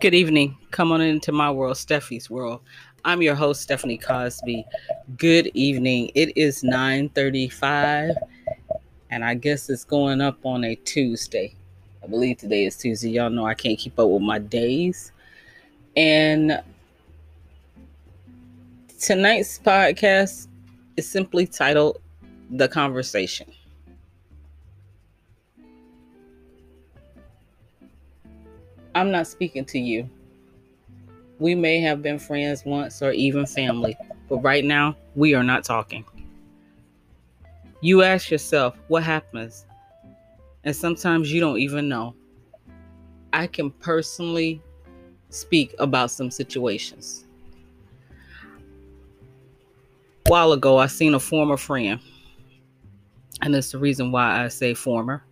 Good evening. Come on into my world, Steffi's world. I'm your host, Stephanie Cosby. Good evening. It is 9:35, and I guess it's going up on a Tuesday. I believe today is Tuesday. Y'all know I can't keep up with my days. And tonight's podcast is simply titled The Conversation. I'm not speaking to you. We may have been friends once or even family, but right now we are not talking. You ask yourself what happens, and sometimes you don't even know. I can personally speak about some situations. A while ago, I seen a former friend, and that's the reason why I say former.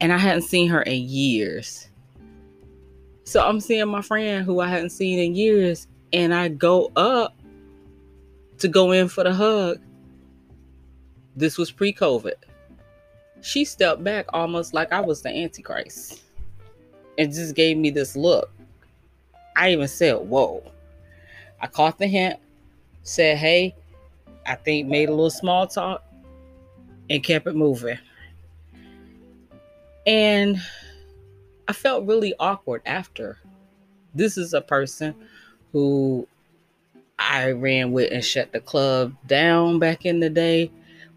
And I hadn't seen her in years so I'm seeing my friend who I hadn't seen in years, and I go up to go in for the hug. This was pre COVID. She stepped back almost like I was the Antichrist and just gave me this look. I even said, Whoa. I caught the hint, said, Hey, I think made a little small talk, and kept it moving. And I felt really awkward after. This is a person who I ran with and shut the club down back in the day.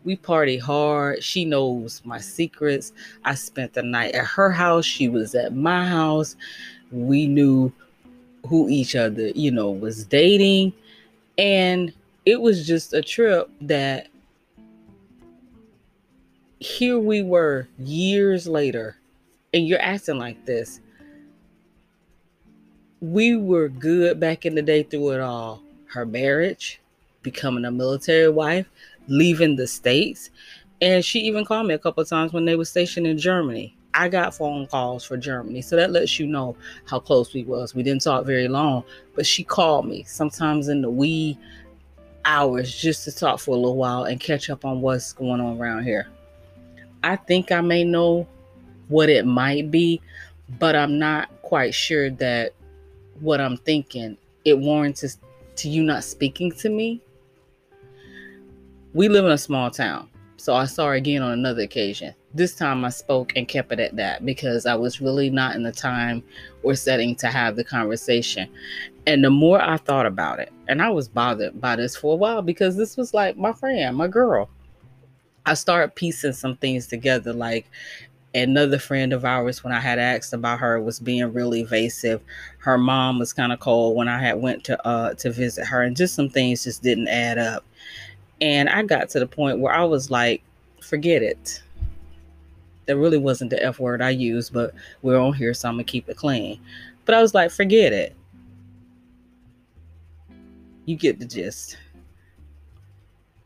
We party hard. She knows my secrets. I spent the night at her house. She was at my house. We knew who each other, you know, was dating. And it was just a trip that here we were years later and you're acting like this. We were good back in the day through it all. Her marriage, becoming a military wife, leaving the States. And she even called me a couple times when they were stationed in Germany. I got phone calls for Germany. So that lets you know how close we was. We didn't talk very long, but she called me sometimes in the wee hours just to talk for a little while and catch up on what's going on around here. I think I may know what it might be, but I'm not quite sure that what I'm thinking it warrants to you not speaking to me. We live in a small town, so I saw her again on another occasion. This time I spoke and kept it at that because I was really not in the time or setting to have the conversation. And the more I thought about it, and I was bothered by this for a while because this was like my friend, my girl. I started piecing some things together like another friend of ours when i had asked about her was being really evasive. Her mom was kind of cold when i had went to uh to visit her and just some things just didn't add up. And i got to the point where i was like forget it. That really wasn't the f word i used but we're on here so i'm gonna keep it clean. But i was like forget it. You get the gist.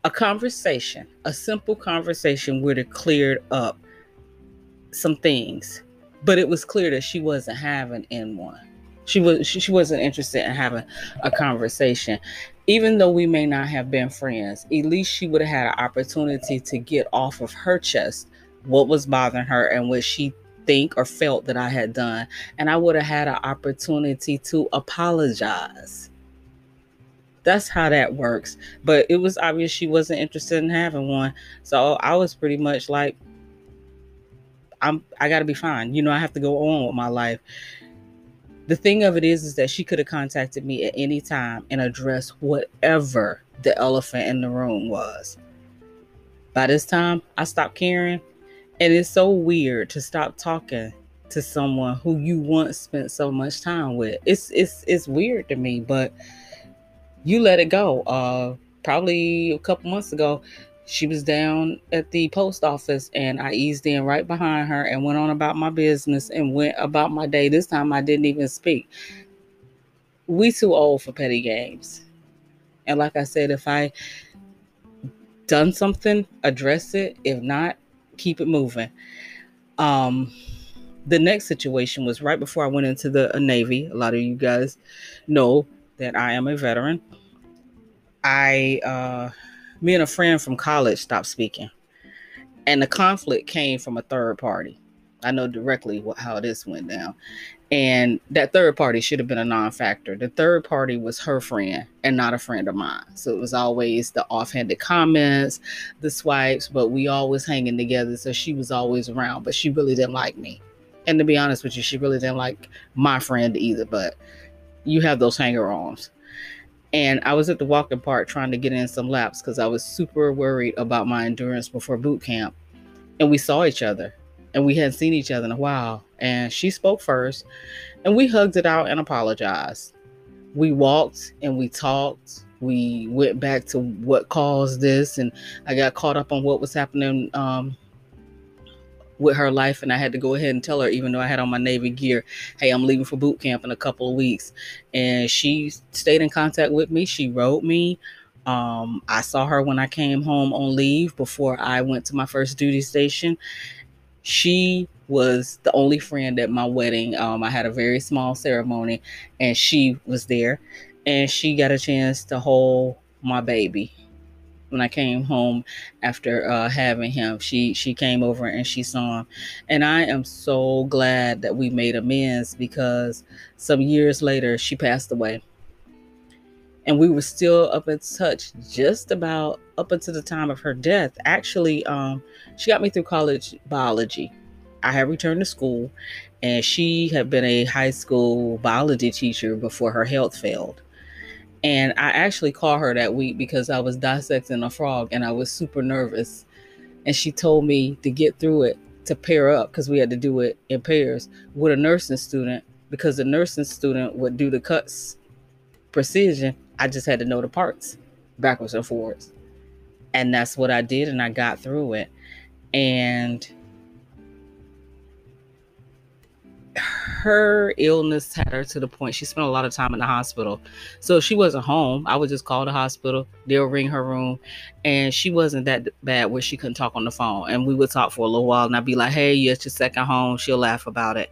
A conversation a simple conversation would have cleared up some things, but it was clear that she wasn't having in one. She was she, she wasn't interested in having a conversation. Even though we may not have been friends, at least she would have had an opportunity to get off of her chest what was bothering her and what she think or felt that I had done. And I would have had an opportunity to apologize. That's how that works. But it was obvious she wasn't interested in having one. So I was pretty much like, I'm I gotta be fine. You know, I have to go on with my life. The thing of it is, is that she could have contacted me at any time and addressed whatever the elephant in the room was. By this time, I stopped caring. And it's so weird to stop talking to someone who you once spent so much time with. It's it's it's weird to me, but you let it go. Uh probably a couple months ago, she was down at the post office and I eased in right behind her and went on about my business and went about my day. This time I didn't even speak. We too old for petty games. And like I said, if I done something, address it. If not, keep it moving. Um the next situation was right before I went into the Navy. A lot of you guys know that I am a veteran. I uh me and a friend from college stopped speaking. And the conflict came from a third party. I know directly what, how this went down. And that third party should have been a non factor. The third party was her friend and not a friend of mine. So it was always the offhanded comments, the swipes, but we always hanging together. So she was always around, but she really didn't like me. And to be honest with you, she really didn't like my friend either. But you have those hanger ons. And I was at the walking park trying to get in some laps because I was super worried about my endurance before boot camp. And we saw each other and we hadn't seen each other in a while. And she spoke first and we hugged it out and apologized. We walked and we talked. We went back to what caused this, and I got caught up on what was happening um, with her life and I had to go ahead and tell her even though I had on my navy gear, hey, I'm leaving for boot camp in a couple of weeks. And she stayed in contact with me. She wrote me. Um, I saw her when I came home on leave before I went to my first duty station. She was the only friend at my wedding. Um, I had a very small ceremony and she was there and she got a chance to hold my baby when I came home after uh, having him. She she came over and she saw him, and I am so glad that we made amends because some years later she passed away, and we were still up in touch just about up until the time of her death. Actually, um, she got me through college biology. I had returned to school, and she had been a high school biology teacher before her health failed. And I actually called her that week because I was dissecting a frog and I was super nervous. And she told me to get through it to pair up because we had to do it in pairs with a nursing student because the nursing student would do the cuts precision. I just had to know the parts backwards and forwards. And that's what I did. And I got through it. And her illness had her to the point she spent a lot of time in the hospital. So she wasn't home, I would just call the hospital. They'll ring her room, and she wasn't that bad where she couldn't talk on the phone. And we would talk for a little while, and I'd be like, "Hey, you at your second home?" She'll laugh about it.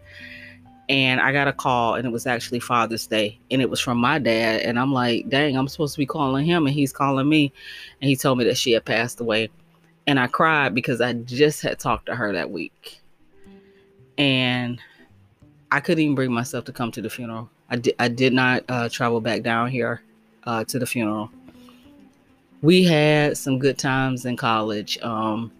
And I got a call, and it was actually Father's Day, and it was from my dad. And I'm like, "Dang, I'm supposed to be calling him, and he's calling me." And he told me that she had passed away, and I cried because I just had talked to her that week, and I couldn't even bring myself to come to the funeral. I did, I did not uh, travel back down here uh, to the funeral. We had some good times in college. Um,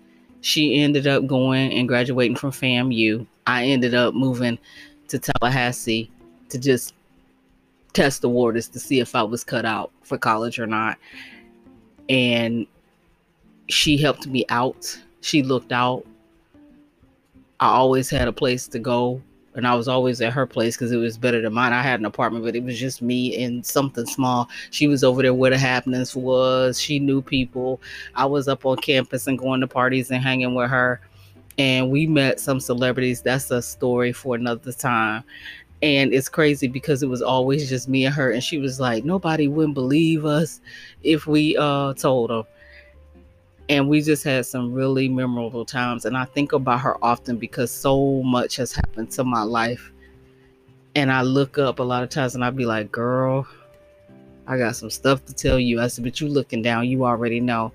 she ended up going and graduating from FAMU. I ended up moving to Tallahassee to just test the waters to see if I was cut out for college or not. And she helped me out. She looked out. I always had a place to go and I was always at her place because it was better than mine. I had an apartment, but it was just me and something small. She was over there where the happenings was. She knew people. I was up on campus and going to parties and hanging with her. And we met some celebrities. That's a story for another time. And it's crazy because it was always just me and her. And she was like, nobody wouldn't believe us if we uh told them and we just had some really memorable times and i think about her often because so much has happened to my life. And i look up a lot of times and i'd be like girl i got some stuff to tell you. I said but you looking down you already know.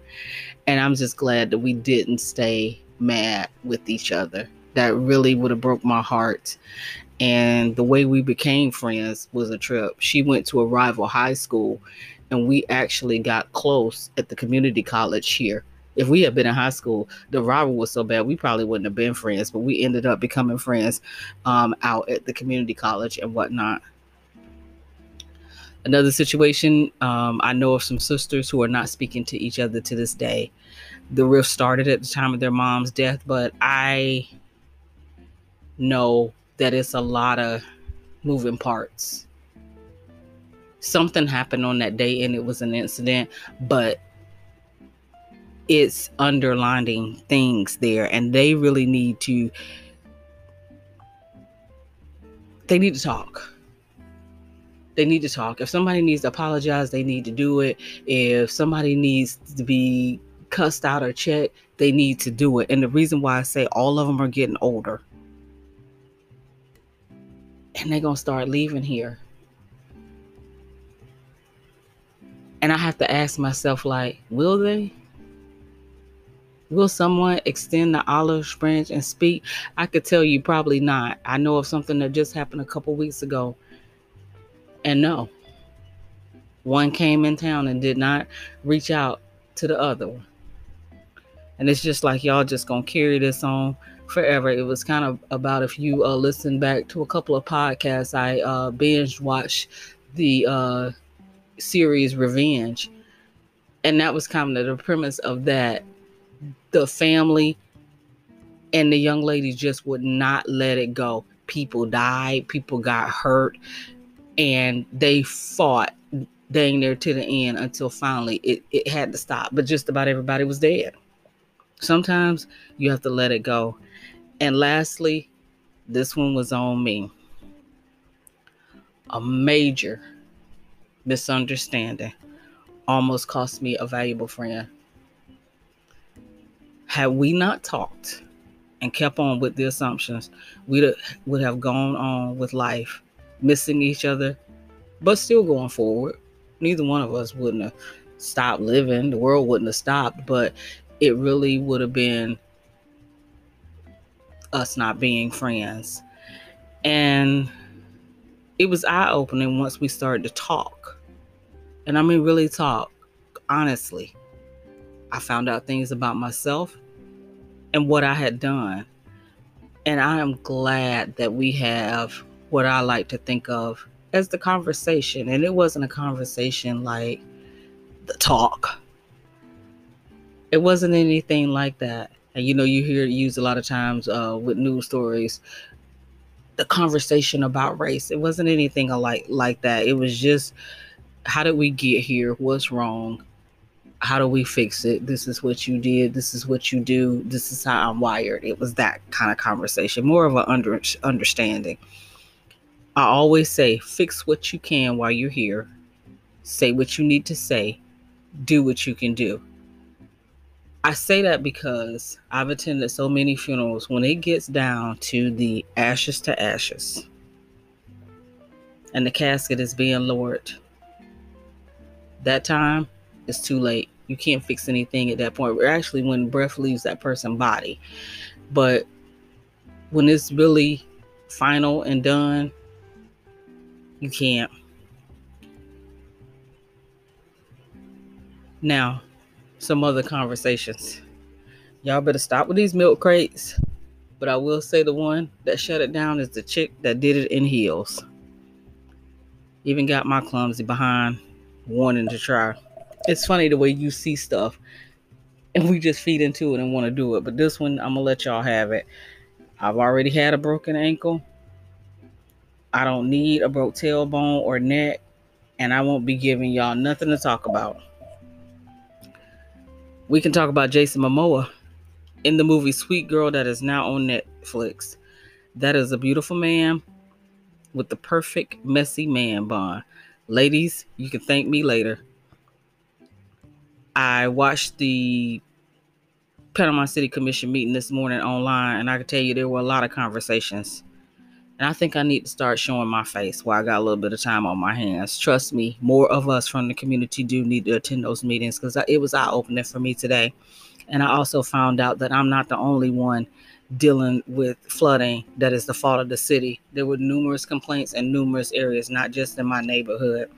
And i'm just glad that we didn't stay mad with each other. That really would have broke my heart. And the way we became friends was a trip. She went to a rival high school and we actually got close at the community college here if we had been in high school, the rival was so bad we probably wouldn't have been friends, but we ended up becoming friends um, out at the community college and whatnot. Another situation, um, I know of some sisters who are not speaking to each other to this day. The rift started at the time of their mom's death, but I know that it's a lot of moving parts. Something happened on that day and it was an incident, but it's underlining things there and they really need to they need to talk. They need to talk. If somebody needs to apologize they need to do it. If somebody needs to be cussed out or checked they need to do it. And the reason why i say all of them are getting older and they're gonna start leaving here. And i have to ask myself like will they Will someone extend the olive branch and speak? I could tell you probably not. I know of something that just happened a couple weeks ago. And no, one came in town and did not reach out to the other one. And it's just like y'all just gonna carry this on forever. It was kind of about if you uh, listen back to a couple of podcasts, I uh, binge watched the uh, series Revenge, and that was kind of the premise of that. The family and the young lady just would not let it go. People died, people got hurt, and they fought dang near to the end until finally it, it had to stop. But just about everybody was dead. Sometimes you have to let it go. And lastly, this one was on me. A major misunderstanding almost cost me a valuable friend. Had we not talked and kept on with the assumptions, we would have gone on with life, missing each other, but still going forward. Neither one of us wouldn't have stopped living. The world wouldn't have stopped, but it really would have been us not being friends. And it was eye opening once we started to talk. And I mean, really talk, honestly. I found out things about myself and what I had done. And I am glad that we have what I like to think of as the conversation. And it wasn't a conversation like the talk, it wasn't anything like that. And you know you hear it used a lot of times uh, with news stories the conversation about race. It wasn't anything like like that. It was just how did we get here? What's wrong how do we fix it? This is what you did. This is what you do. This is how i'm wired. It was that kind of conversation more of an under, understanding. I always say fix what you can while you're here. Say what you need to say. Do what you can do. I say that because I've attended so many funerals. When it gets down to the ashes to ashes and the casket is being lowered. That time is too late. You can't fix anything at that point. We're actually when breath leaves that person's body. But when it's really final and done, you can't. Now, some other conversations. Y'all better stop with these milk crates. But I will say the one that shut it down is the chick that did it in heels. Even got my clumsy behind wanting to try. It's funny the way you see stuff and we just feed into it and want to do it. But this one, I'm to let y'all have it. I've already had a broken ankle. I don't need a broke tailbone or neck. And I won't be giving y'all nothing to talk about we can talk about Jason Momoa in the movie Sweet Girl that is now on Netflix. That is a beautiful man with the perfect messy man bond. Ladies, you can thank me later. I watched the Panama City Commission meeting this morning online, and I can tell you there were a lot of conversations. And I think I need to start showing my face while I got a little bit of time on my hands. Trust me, more of us from the community do need to attend those meetings because it was eye opening for me today. And I also found out that I'm not the only one dealing with flooding that is the fault of the city. There were numerous complaints in numerous areas, not just in my neighborhood.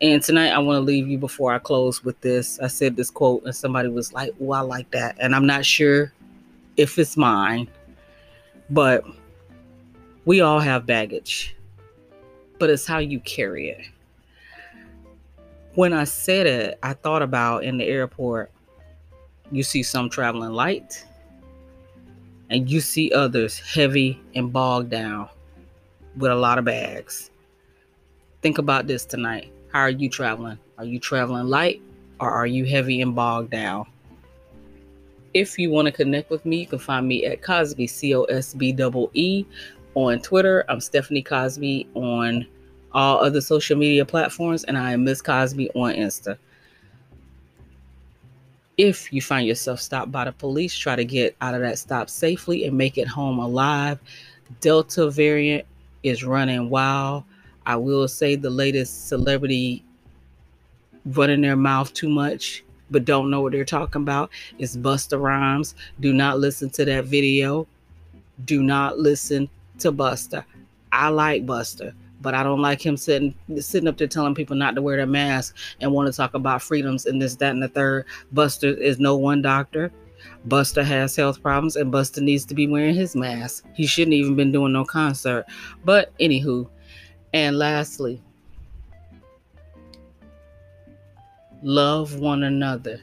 And tonight, I want to leave you before I close with this. I said this quote, and somebody was like, Oh, I like that. And I'm not sure if it's mine, but we all have baggage, but it's how you carry it. When I said it, I thought about in the airport, you see some traveling light, and you see others heavy and bogged down with a lot of bags. Think about this tonight. How are you traveling? Are you traveling light or are you heavy and bogged down? If you want to connect with me, you can find me at Cosbee, C O S B E E, on Twitter. I'm Stephanie Cosby on all other social media platforms, and I am Miss Cosby on Insta. If you find yourself stopped by the police, try to get out of that stop safely and make it home alive. Delta variant is running wild. I will say the latest celebrity running their mouth too much but don't know what they're talking about. It's Busta Rhymes. Do not listen to that video. Do not listen to Busta. I like Busta, but I don't like him sitting sitting up there telling people not to wear their mask and want to talk about freedoms and this, that, and the third. Busta is no one doctor. Busta has health problems and Busta needs to be wearing his mask. He shouldn't even been doing no concert. But anywho, and lastly, love one another.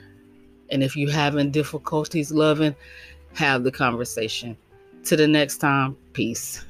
And if you're having difficulties loving, have the conversation. To the next time, peace.